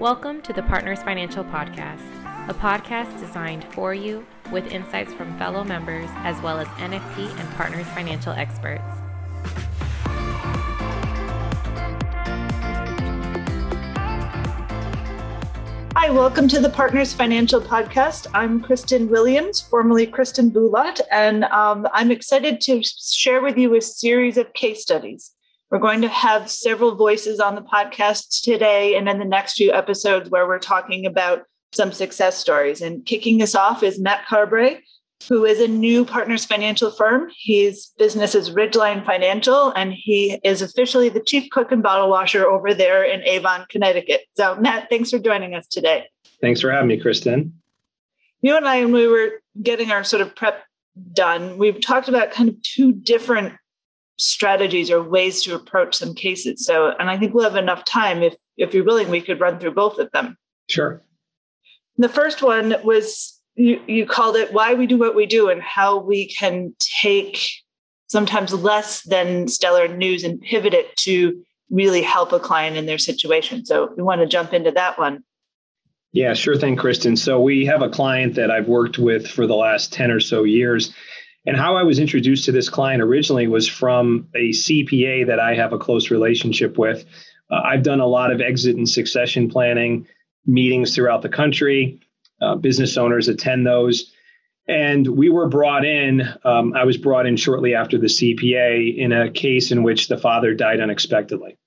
Welcome to the Partners Financial Podcast, a podcast designed for you with insights from fellow members as well as NFP and Partners Financial experts. Hi, welcome to the Partners Financial Podcast. I'm Kristen Williams, formerly Kristen Boulat, and um, I'm excited to share with you a series of case studies. We're going to have several voices on the podcast today and in the next few episodes where we're talking about some success stories. And kicking us off is Matt Carbray, who is a new Partners Financial firm. His business is Ridgeline Financial, and he is officially the chief cook and bottle washer over there in Avon, Connecticut. So, Matt, thanks for joining us today. Thanks for having me, Kristen. You and I, when we were getting our sort of prep done, we've talked about kind of two different strategies or ways to approach some cases. So, and I think we'll have enough time if if you're willing, we could run through both of them. Sure. The first one was you you called it why we do what we do and how we can take sometimes less than stellar news and pivot it to really help a client in their situation. So we want to jump into that one. Yeah, sure thing, Kristen. So we have a client that I've worked with for the last 10 or so years and how I was introduced to this client originally was from a CPA that I have a close relationship with. Uh, I've done a lot of exit and succession planning meetings throughout the country. Uh, business owners attend those. And we were brought in, um, I was brought in shortly after the CPA in a case in which the father died unexpectedly.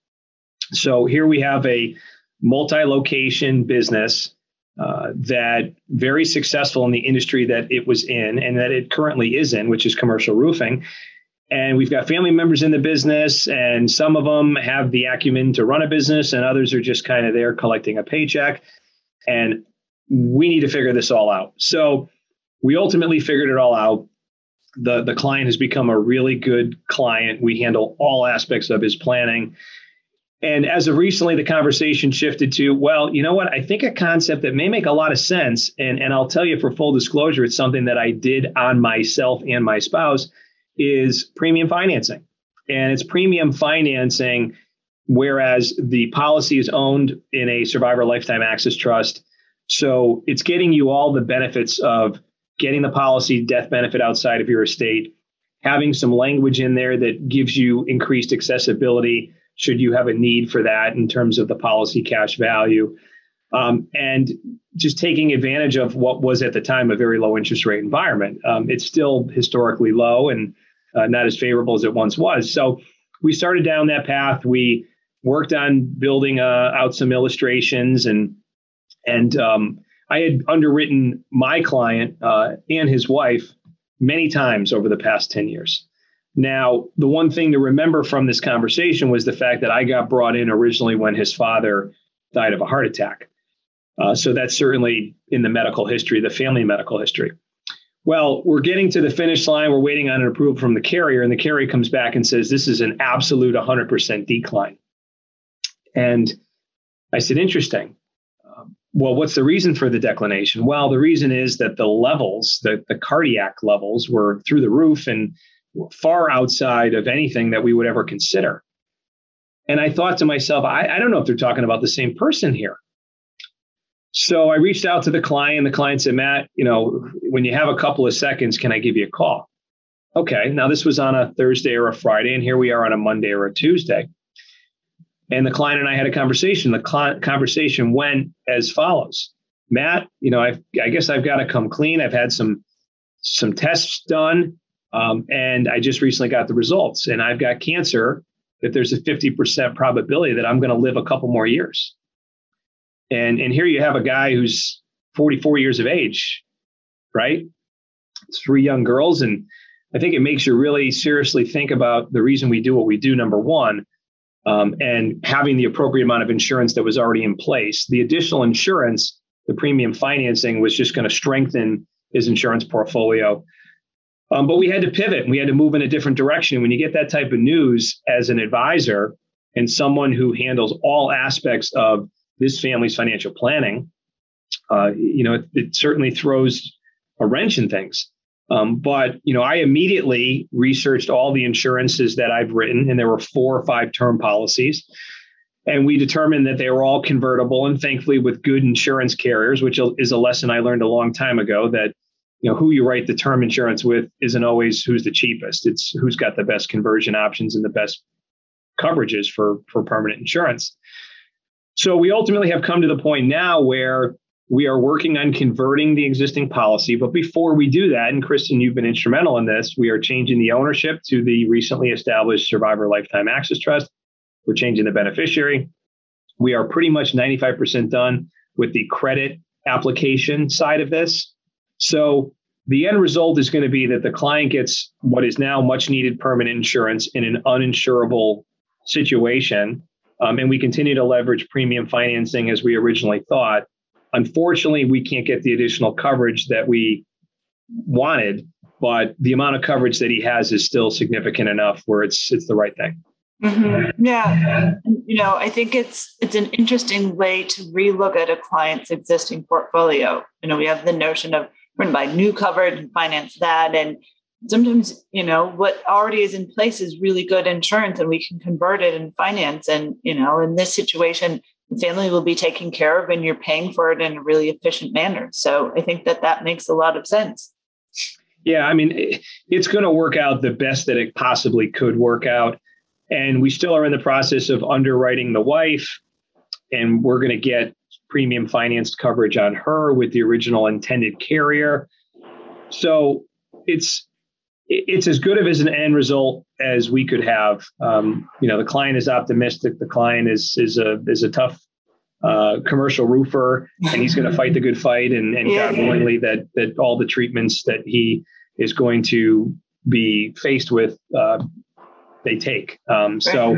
So here we have a multi location business uh, that very successful in the industry that it was in and that it currently is in, which is commercial roofing. And we've got family members in the business, and some of them have the acumen to run a business, and others are just kind of there collecting a paycheck. And we need to figure this all out. So we ultimately figured it all out. The, the client has become a really good client. We handle all aspects of his planning. And as of recently, the conversation shifted to, well, you know what? I think a concept that may make a lot of sense, and, and I'll tell you for full disclosure, it's something that I did on myself and my spouse, is premium financing. And it's premium financing, whereas the policy is owned in a survivor lifetime access trust. So it's getting you all the benefits of getting the policy death benefit outside of your estate, having some language in there that gives you increased accessibility should you have a need for that in terms of the policy cash value. Um, and just taking advantage of what was at the time a very low interest rate environment. Um, it's still historically low and uh, not as favorable as it once was. So we started down that path. We worked on building uh, out some illustrations and and um, I had underwritten my client uh, and his wife many times over the past 10 years. Now, the one thing to remember from this conversation was the fact that I got brought in originally when his father died of a heart attack. Uh, so that's certainly in the medical history, the family medical history. Well, we're getting to the finish line. We're waiting on an approval from the carrier, and the carrier comes back and says this is an absolute 100% decline. And I said, interesting. Um, well, what's the reason for the declination? Well, the reason is that the levels, the, the cardiac levels, were through the roof, and far outside of anything that we would ever consider. And I thought to myself, I, I, don't know if they're talking about the same person here. So I reached out to the client. The client said, Matt, you know, when you have a couple of seconds, can I give you a call? Okay. Now this was on a Thursday or a Friday, and here we are on a Monday or a Tuesday. And the client and I had a conversation. The cl- conversation went as follows: Matt, you know, I've, I guess I've got to come clean. I've had some some tests done. Um, and I just recently got the results, and I've got cancer. That there's a 50% probability that I'm going to live a couple more years. And and here you have a guy who's 44 years of age, right? Three young girls, and I think it makes you really seriously think about the reason we do what we do. Number one, um, and having the appropriate amount of insurance that was already in place. The additional insurance, the premium financing, was just going to strengthen his insurance portfolio. Um, but we had to pivot we had to move in a different direction. When you get that type of news as an advisor and someone who handles all aspects of this family's financial planning, uh, you know, it, it, certainly throws a wrench in things. Um, but you know, I immediately researched all the insurances that I've written, and there were four or five term policies. and we determined that they were all convertible and thankfully with good insurance carriers which is a lesson i learned a long time ago that you know who you write the term insurance with isn't always who's the cheapest it's who's got the best conversion options and the best coverages for for permanent insurance so we ultimately have come to the point now where we are working on converting the existing policy but before we do that and kristen you've been instrumental in this we are changing the ownership to the recently established survivor lifetime access trust we're changing the beneficiary. We are pretty much 95% done with the credit application side of this. So the end result is going to be that the client gets what is now much needed permanent insurance in an uninsurable situation. Um, and we continue to leverage premium financing as we originally thought. Unfortunately, we can't get the additional coverage that we wanted, but the amount of coverage that he has is still significant enough where it's it's the right thing. Mm-hmm. Yeah, you know, I think it's it's an interesting way to relook at a client's existing portfolio. You know, we have the notion of we're going to buy new coverage and finance that, and sometimes you know what already is in place is really good insurance, and we can convert it and finance. And you know, in this situation, the family will be taken care of, and you're paying for it in a really efficient manner. So I think that that makes a lot of sense. Yeah, I mean, it's going to work out the best that it possibly could work out and we still are in the process of underwriting the wife, and we're going to get premium financed coverage on her with the original intended carrier. So it's it's as good of as an end result as we could have. Um, you know, the client is optimistic. The client is is a is a tough uh, commercial roofer, and he's going to fight the good fight. And, and yeah. God willingly, that that all the treatments that he is going to be faced with uh, they take. Um, so,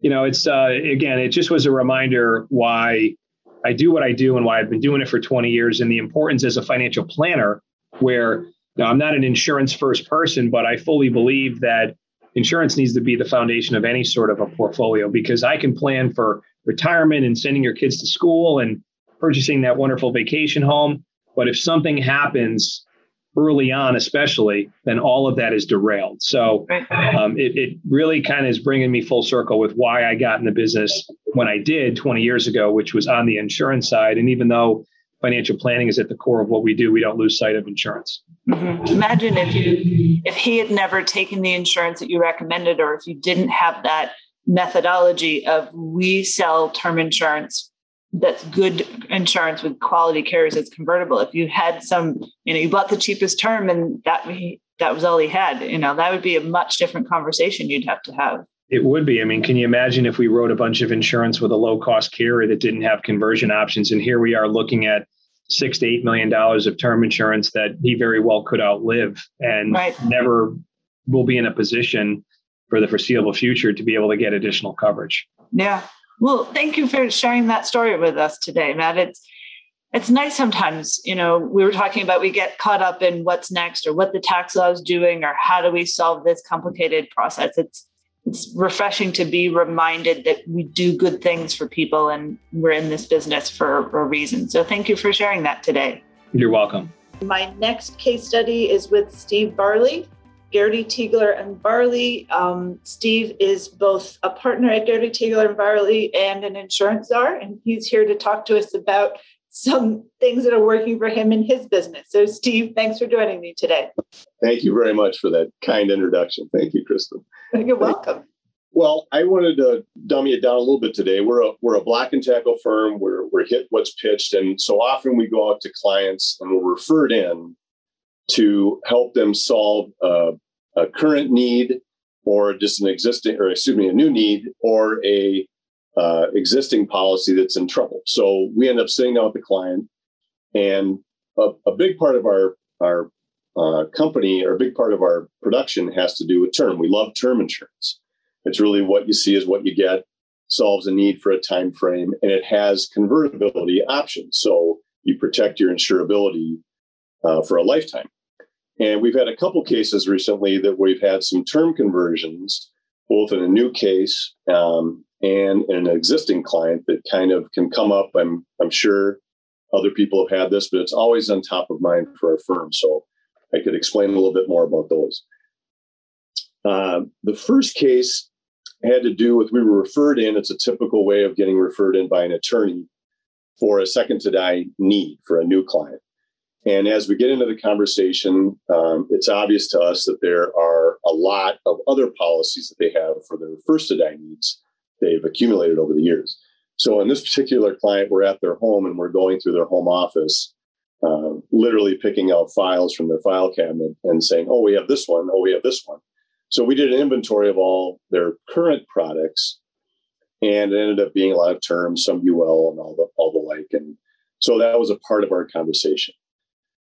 you know, it's uh, again, it just was a reminder why I do what I do and why I've been doing it for 20 years, and the importance as a financial planner, where know, I'm not an insurance first person, but I fully believe that insurance needs to be the foundation of any sort of a portfolio because I can plan for retirement and sending your kids to school and purchasing that wonderful vacation home. But if something happens early on, especially, then all of that is derailed. So um, it, it really kind of is bringing me full circle with why I got in the business when I did 20 years ago, which was on the insurance side. And even though financial planning is at the core of what we do, we don't lose sight of insurance. Mm-hmm. Imagine if you if he had never taken the insurance that you recommended, or if you didn't have that methodology of we sell term insurance that's good insurance with quality carriers that's convertible. If you had some, you know, you bought the cheapest term and that that was all he had, you know, that would be a much different conversation you'd have to have. It would be. I mean, can you imagine if we wrote a bunch of insurance with a low cost carrier that didn't have conversion options? And here we are looking at six to eight million dollars of term insurance that he very well could outlive and right. never will be in a position for the foreseeable future to be able to get additional coverage. Yeah. Well, thank you for sharing that story with us today, Matt. It's it's nice sometimes, you know, we were talking about we get caught up in what's next or what the tax law is doing or how do we solve this complicated process. It's it's refreshing to be reminded that we do good things for people and we're in this business for a reason. So thank you for sharing that today. You're welcome. My next case study is with Steve Barley. Garrity Teegler and Barley. Um, Steve is both a partner at Garrity Teegler and Barley and an insurance czar, and he's here to talk to us about some things that are working for him in his business. So, Steve, thanks for joining me today. Thank you very much for that kind introduction. Thank you, Kristen. You're welcome. Well, I wanted to dummy it down a little bit today. We're a we're a block and tackle firm. We're we're hit what's pitched, and so often we go out to clients and we're referred in to help them solve a, a current need or just an existing, or excuse me, a new need or a uh, existing policy that's in trouble. So we end up sitting down with the client, and a, a big part of our our uh, company or a big part of our production has to do with term. We love term insurance. It's really what you see is what you get. Solves a need for a time frame, and it has convertibility options. So you protect your insurability uh, for a lifetime. And we've had a couple cases recently that we've had some term conversions, both in a new case um, and in an existing client that kind of can come up. I'm, I'm sure other people have had this, but it's always on top of mind for our firm. So I could explain a little bit more about those. Uh, the first case had to do with we were referred in. It's a typical way of getting referred in by an attorney for a second to die need for a new client. And as we get into the conversation, um, it's obvious to us that there are a lot of other policies that they have for their first die needs they've accumulated over the years. So, in this particular client, we're at their home and we're going through their home office, uh, literally picking out files from their file cabinet and saying, Oh, we have this one. Oh, we have this one. So, we did an inventory of all their current products, and it ended up being a lot of terms, some UL and all the, all the like. And so, that was a part of our conversation.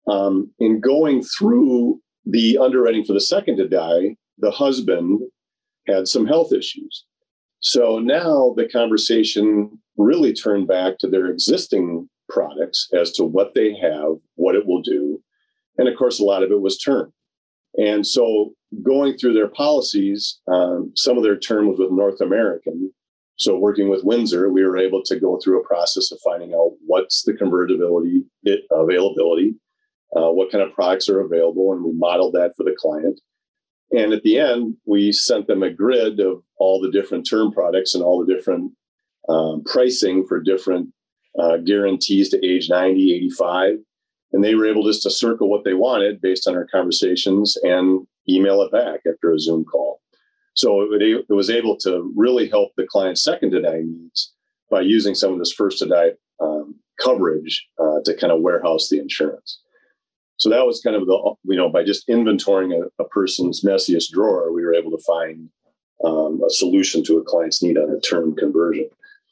Um, in going through the underwriting for the second to die, the husband had some health issues. So now the conversation really turned back to their existing products as to what they have, what it will do. And of course, a lot of it was term. And so going through their policies, um, some of their term was with North American. So working with Windsor, we were able to go through a process of finding out what's the convertibility availability, uh, what kind of products are available, and we modeled that for the client. And at the end, we sent them a grid of all the different term products and all the different um, pricing for different uh, guarantees to age 90, 85. And they were able just to circle what they wanted based on our conversations and email it back after a Zoom call. So it, it was able to really help the client's second to die needs by using some of this first to die um, coverage uh, to kind of warehouse the insurance. So that was kind of the, you know, by just inventorying a, a person's messiest drawer, we were able to find um, a solution to a client's need on a term conversion.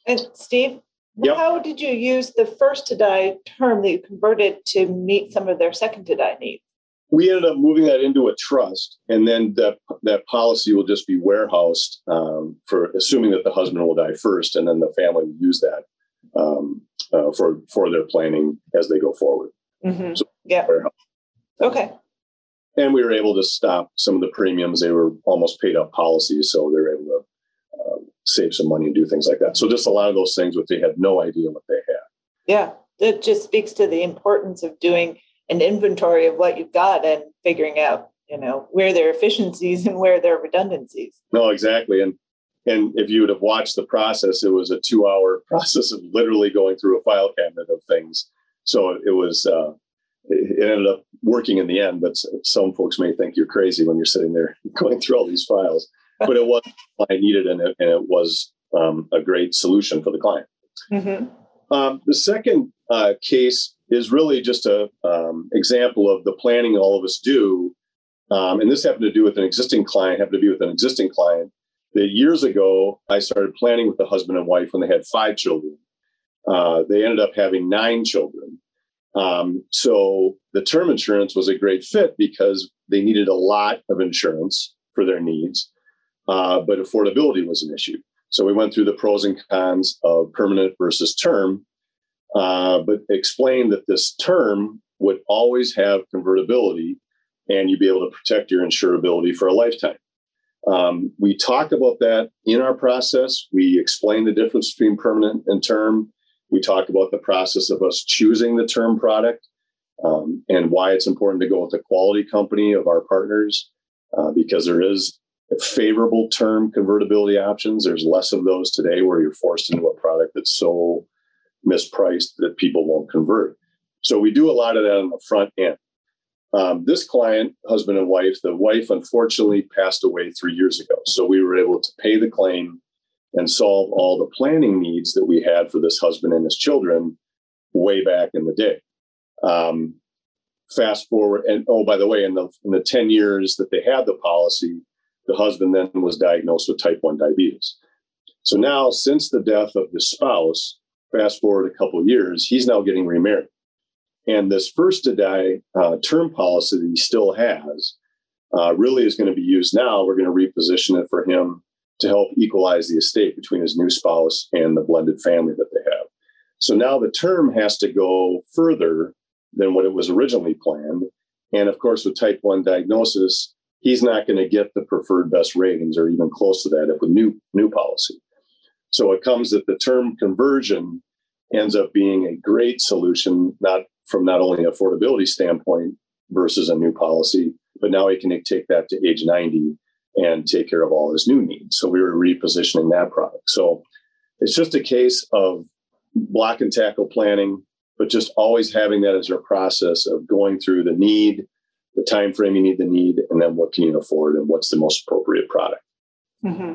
And Steve, yep. how did you use the first to die term that you converted to meet some of their second to die needs? We ended up moving that into a trust, and then that that policy will just be warehoused um, for assuming that the husband will die first, and then the family will use that um, uh, for for their planning as they go forward. Mm-hmm. So yeah. Okay. And we were able to stop some of the premiums. They were almost paid up policies, so they were able to uh, save some money and do things like that. So just a lot of those things, which they had no idea what they had. Yeah, it just speaks to the importance of doing an inventory of what you've got and figuring out, you know, where there are efficiencies and where there are redundancies. No, exactly. And and if you would have watched the process, it was a two-hour process of literally going through a file cabinet of things. So it was uh, it ended up working in the end, but some folks may think you're crazy when you're sitting there going through all these files. But it was I needed, and it, and it was um, a great solution for the client. Mm-hmm. Um, the second uh, case is really just a um, example of the planning all of us do, um, and this happened to do with an existing client. Happened to be with an existing client that years ago I started planning with the husband and wife when they had five children. Uh, they ended up having nine children. Um, so the term insurance was a great fit because they needed a lot of insurance for their needs, uh, but affordability was an issue. So we went through the pros and cons of permanent versus term, uh, but explained that this term would always have convertibility and you'd be able to protect your insurability for a lifetime. Um, we talk about that in our process. We explain the difference between permanent and term. We talk about the process of us choosing the term product um, and why it's important to go with a quality company of our partners uh, because there is favorable term convertibility options. There's less of those today where you're forced into a product that's so mispriced that people won't convert. So we do a lot of that on the front end. Um, this client, husband and wife, the wife unfortunately passed away three years ago. So we were able to pay the claim and solve all the planning needs that we had for this husband and his children way back in the day. Um, fast forward, and oh, by the way, in the, in the 10 years that they had the policy, the husband then was diagnosed with type 1 diabetes. So now, since the death of his spouse, fast forward a couple years, he's now getting remarried. And this first to die uh, term policy that he still has uh, really is going to be used now. We're going to reposition it for him to help equalize the estate between his new spouse and the blended family that they have. So now the term has to go further than what it was originally planned. And of course, with type 1 diagnosis, he's not going to get the preferred best ratings or even close to that if with new new policy. So it comes that the term conversion ends up being a great solution, not from not only an affordability standpoint versus a new policy, but now he can take that to age 90 and take care of all his new needs. So we were repositioning that product. So it's just a case of block and tackle planning, but just always having that as your process of going through the need, the time frame you need the need, and then what can you afford and what's the most appropriate product. Mm-hmm.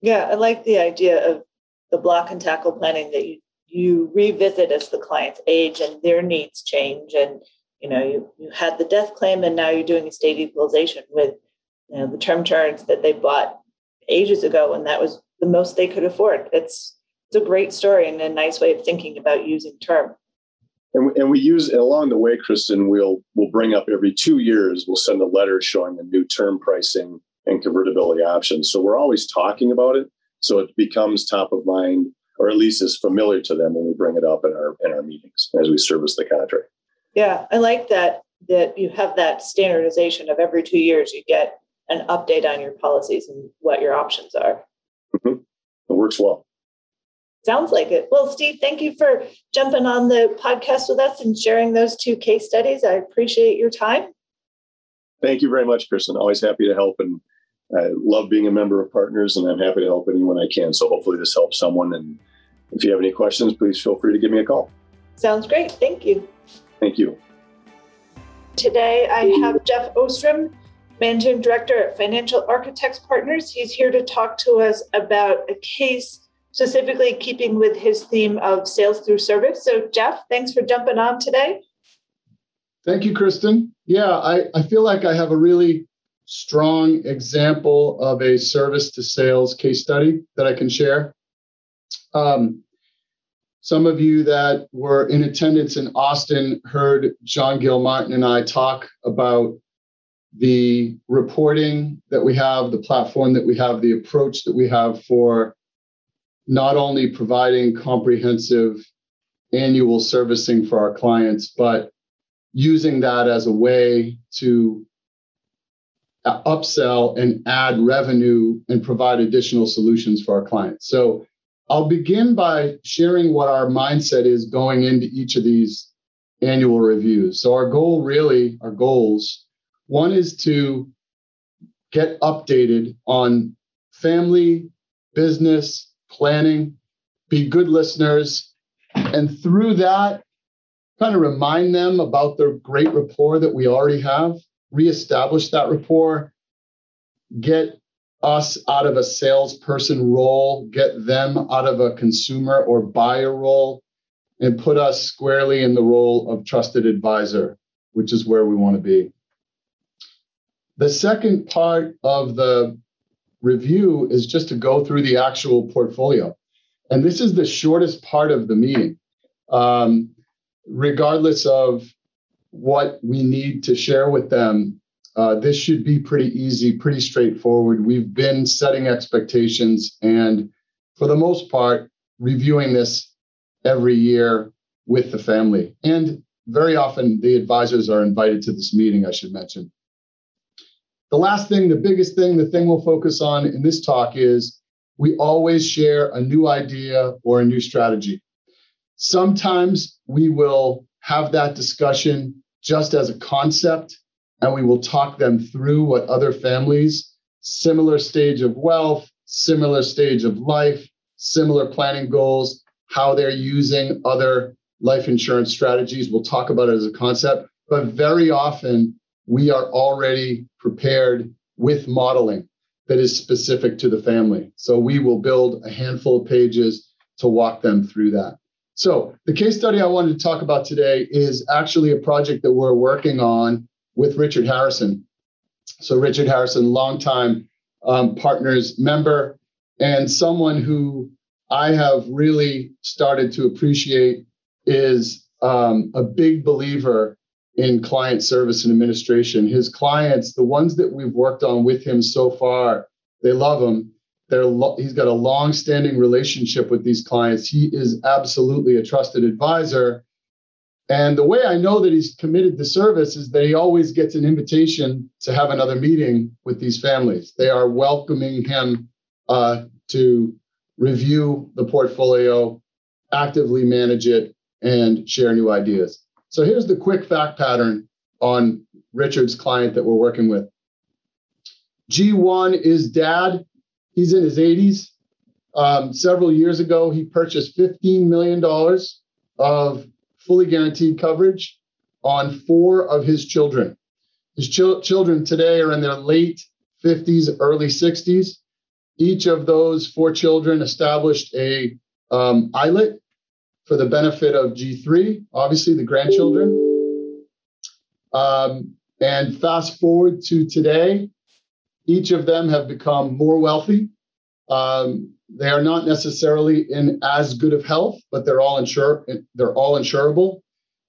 Yeah, I like the idea of the block and tackle planning that you you revisit as the client's age and their needs change and you know you, you had the death claim and now you're doing estate equalization with you know the term insurance that they bought ages ago and that was the most they could afford. It's it's a great story and a nice way of thinking about using term. And, and we use along the way kristen we'll we'll bring up every two years we'll send a letter showing the new term pricing and convertibility options. So we're always talking about it so it becomes top of mind or at least is familiar to them when we bring it up in our in our meetings as we service the contract. Yeah i like that that you have that standardization of every two years you get an update on your policies and what your options are. Mm-hmm. It works well. Sounds like it. Well, Steve, thank you for jumping on the podcast with us and sharing those two case studies. I appreciate your time. Thank you very much, Kristen. Always happy to help and I love being a member of Partners and I'm happy to help anyone I can. So hopefully this helps someone. And if you have any questions, please feel free to give me a call. Sounds great. Thank you. Thank you. Today I have Jeff Ostrom Managing Director at Financial Architects Partners. He's here to talk to us about a case specifically keeping with his theme of sales through service. So, Jeff, thanks for jumping on today. Thank you, Kristen. Yeah, I, I feel like I have a really strong example of a service to sales case study that I can share. Um, some of you that were in attendance in Austin heard John Gil Martin and I talk about the reporting that we have, the platform that we have, the approach that we have for not only providing comprehensive annual servicing for our clients, but using that as a way to upsell and add revenue and provide additional solutions for our clients. So I'll begin by sharing what our mindset is going into each of these annual reviews. So our goal really, our goals one is to get updated on family, business, planning, be good listeners, and through that, kind of remind them about the great rapport that we already have, reestablish that rapport, get us out of a salesperson role, get them out of a consumer or buyer role, and put us squarely in the role of trusted advisor, which is where we want to be. The second part of the review is just to go through the actual portfolio. And this is the shortest part of the meeting. Um, regardless of what we need to share with them, uh, this should be pretty easy, pretty straightforward. We've been setting expectations and, for the most part, reviewing this every year with the family. And very often, the advisors are invited to this meeting, I should mention. The last thing, the biggest thing, the thing we'll focus on in this talk is we always share a new idea or a new strategy. Sometimes we will have that discussion just as a concept and we will talk them through what other families, similar stage of wealth, similar stage of life, similar planning goals, how they're using other life insurance strategies. We'll talk about it as a concept, but very often we are already prepared with modeling that is specific to the family. So we will build a handful of pages to walk them through that. So the case study I wanted to talk about today is actually a project that we're working on with Richard Harrison. So Richard Harrison, longtime um, partners member and someone who I have really started to appreciate is um, a big believer in client service and administration. His clients, the ones that we've worked on with him so far, they love him. They're lo- he's got a long-standing relationship with these clients. He is absolutely a trusted advisor. And the way I know that he's committed to service is that he always gets an invitation to have another meeting with these families. They are welcoming him uh, to review the portfolio, actively manage it, and share new ideas. So here's the quick fact pattern on Richard's client that we're working with. G1 is dad. He's in his 80s. Um, several years ago, he purchased $15 million of fully guaranteed coverage on four of his children. His ch- children today are in their late 50s, early 60s. Each of those four children established a um, ILIT for the benefit of G3, obviously the grandchildren. Um, and fast forward to today, each of them have become more wealthy. Um, they are not necessarily in as good of health, but they're all insure they're all insurable.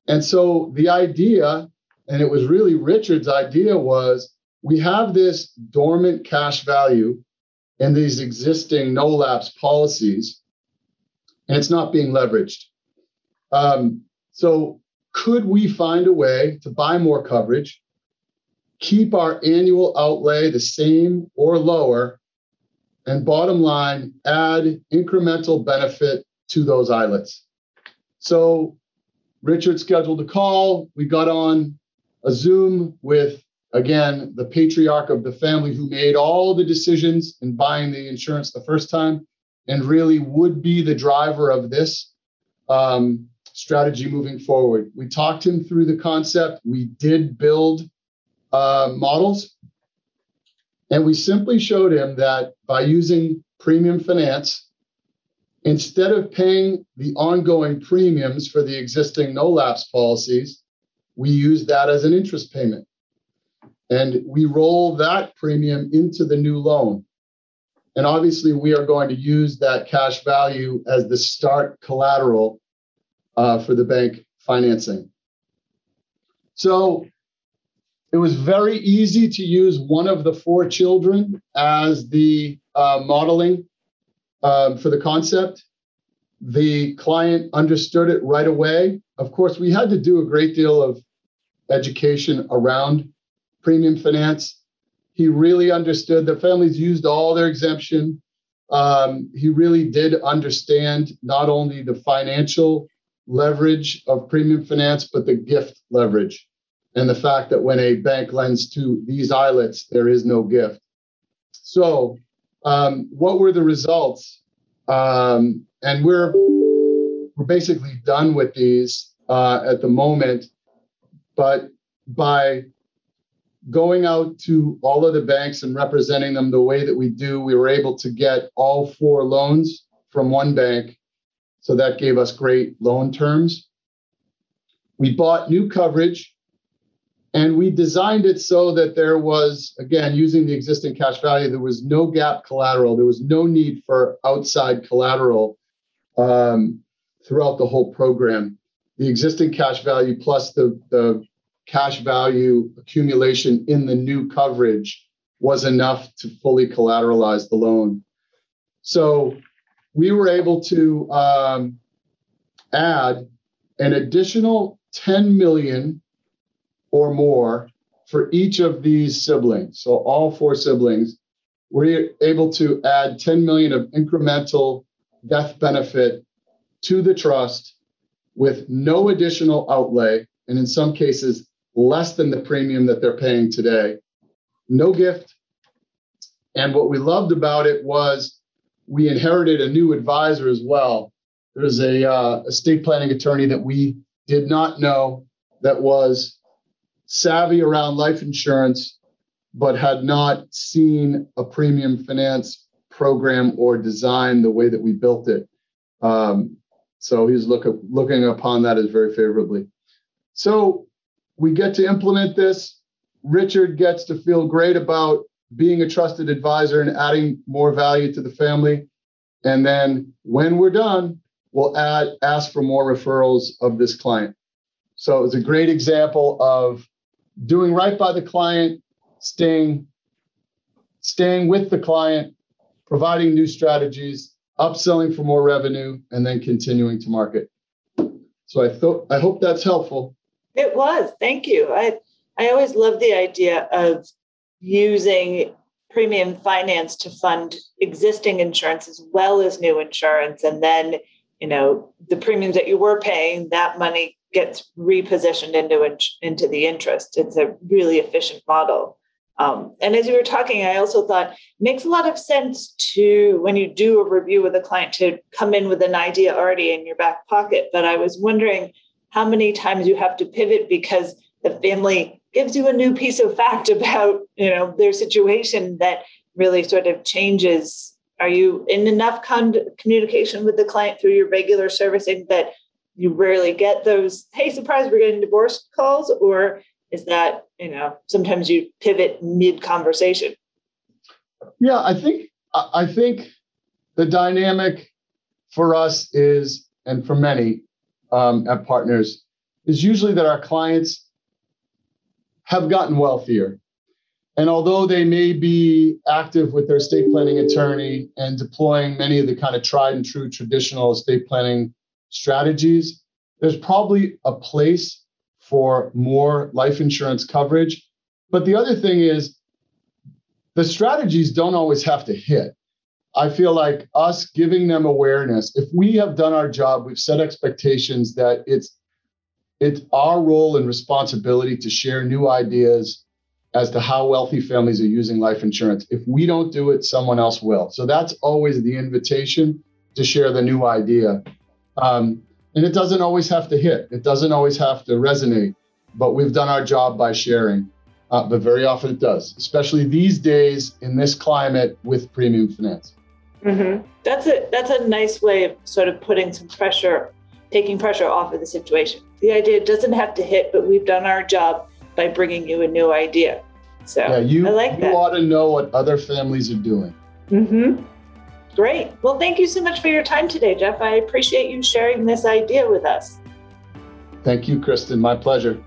And so the idea, and it was really Richard's idea, was we have this dormant cash value in these existing no lapse policies, and it's not being leveraged. Um, so, could we find a way to buy more coverage, keep our annual outlay the same or lower, and bottom line, add incremental benefit to those ILITs? So, Richard scheduled a call. We got on a Zoom with, again, the patriarch of the family who made all the decisions in buying the insurance the first time and really would be the driver of this um, strategy moving forward. We talked him through the concept. We did build uh, models. And we simply showed him that by using premium finance, instead of paying the ongoing premiums for the existing no lapse policies, we use that as an interest payment. And we roll that premium into the new loan. And obviously, we are going to use that cash value as the start collateral uh, for the bank financing. So it was very easy to use one of the four children as the uh, modeling um, for the concept. The client understood it right away. Of course, we had to do a great deal of education around premium finance. He really understood the families used all their exemption. Um, he really did understand not only the financial leverage of premium finance, but the gift leverage and the fact that when a bank lends to these ILITs, there is no gift. So, um, what were the results? Um, and we're we're basically done with these uh, at the moment, but by going out to all of the banks and representing them the way that we do, we were able to get all four loans from one bank so that gave us great loan terms. We bought new coverage and we designed it so that there was, again, using the existing cash value, there was no gap collateral. There was no need for outside collateral um, throughout the whole program. The existing cash value plus the, the cash value accumulation in the new coverage was enough to fully collateralize the loan. So we were able to um, add an additional 10 million or more for each of these siblings. So all four siblings, we're able to add 10 million of incremental death benefit to the trust with no additional outlay, and in some cases, less than the premium that they're paying today. No gift. And what we loved about it was we inherited a new advisor as well. There's a uh, estate planning attorney that we did not know that was savvy around life insurance, but had not seen a premium finance program or design the way that we built it. Um, so he's look, looking upon that as very favorably. So we get to implement this. Richard gets to feel great about being a trusted advisor and adding more value to the family. And then when we're done, we'll add ask for more referrals of this client. So it's a great example of doing right by the client, staying staying with the client, providing new strategies, upselling for more revenue, and then continuing to market. So I thought I hope that's helpful. It was. Thank you. I I always love the idea of using premium finance to fund existing insurance as well as new insurance and then you know the premiums that you were paying that money gets repositioned into into the interest it's a really efficient model Um, and as you were talking, I also thought makes a lot of sense to when you do a review with a client to come in with an idea already in your back pocket. But I was wondering how many times you have to pivot because the family gives you a new piece of fact about you know their situation that really sort of changes. Are you in enough con- communication with the client through your regular servicing that you rarely get those hey surprise we're getting divorce calls or is that you know sometimes you pivot mid conversation yeah i think i think the dynamic for us is and for many um, at partners is usually that our clients have gotten wealthier and although they may be active with their estate planning attorney and deploying many of the kind of tried and true traditional estate planning strategies, there's probably a place for more life insurance coverage. But the other thing is, the strategies don't always have to hit. I feel like us giving them awareness, if we have done our job, we've set expectations that it's it's our role and responsibility to share new ideas as to how wealthy families are using life insurance. If we don't do it, someone else will. So that's always the invitation to share the new idea. Um, and it doesn't always have to hit, it doesn't always have to resonate, but we've done our job by sharing. Uh, but very often it does, especially these days in this climate with premium finance. Mm-hmm. That's a that's a nice way of sort of putting some pressure, taking pressure off of the situation. The idea doesn't have to hit, but we've done our job by bringing you a new idea. So yeah, you, I like you that. ought to know what other families are doing. Mm-hmm. Great. Well, thank you so much for your time today, Jeff. I appreciate you sharing this idea with us. Thank you, Kristen. My pleasure.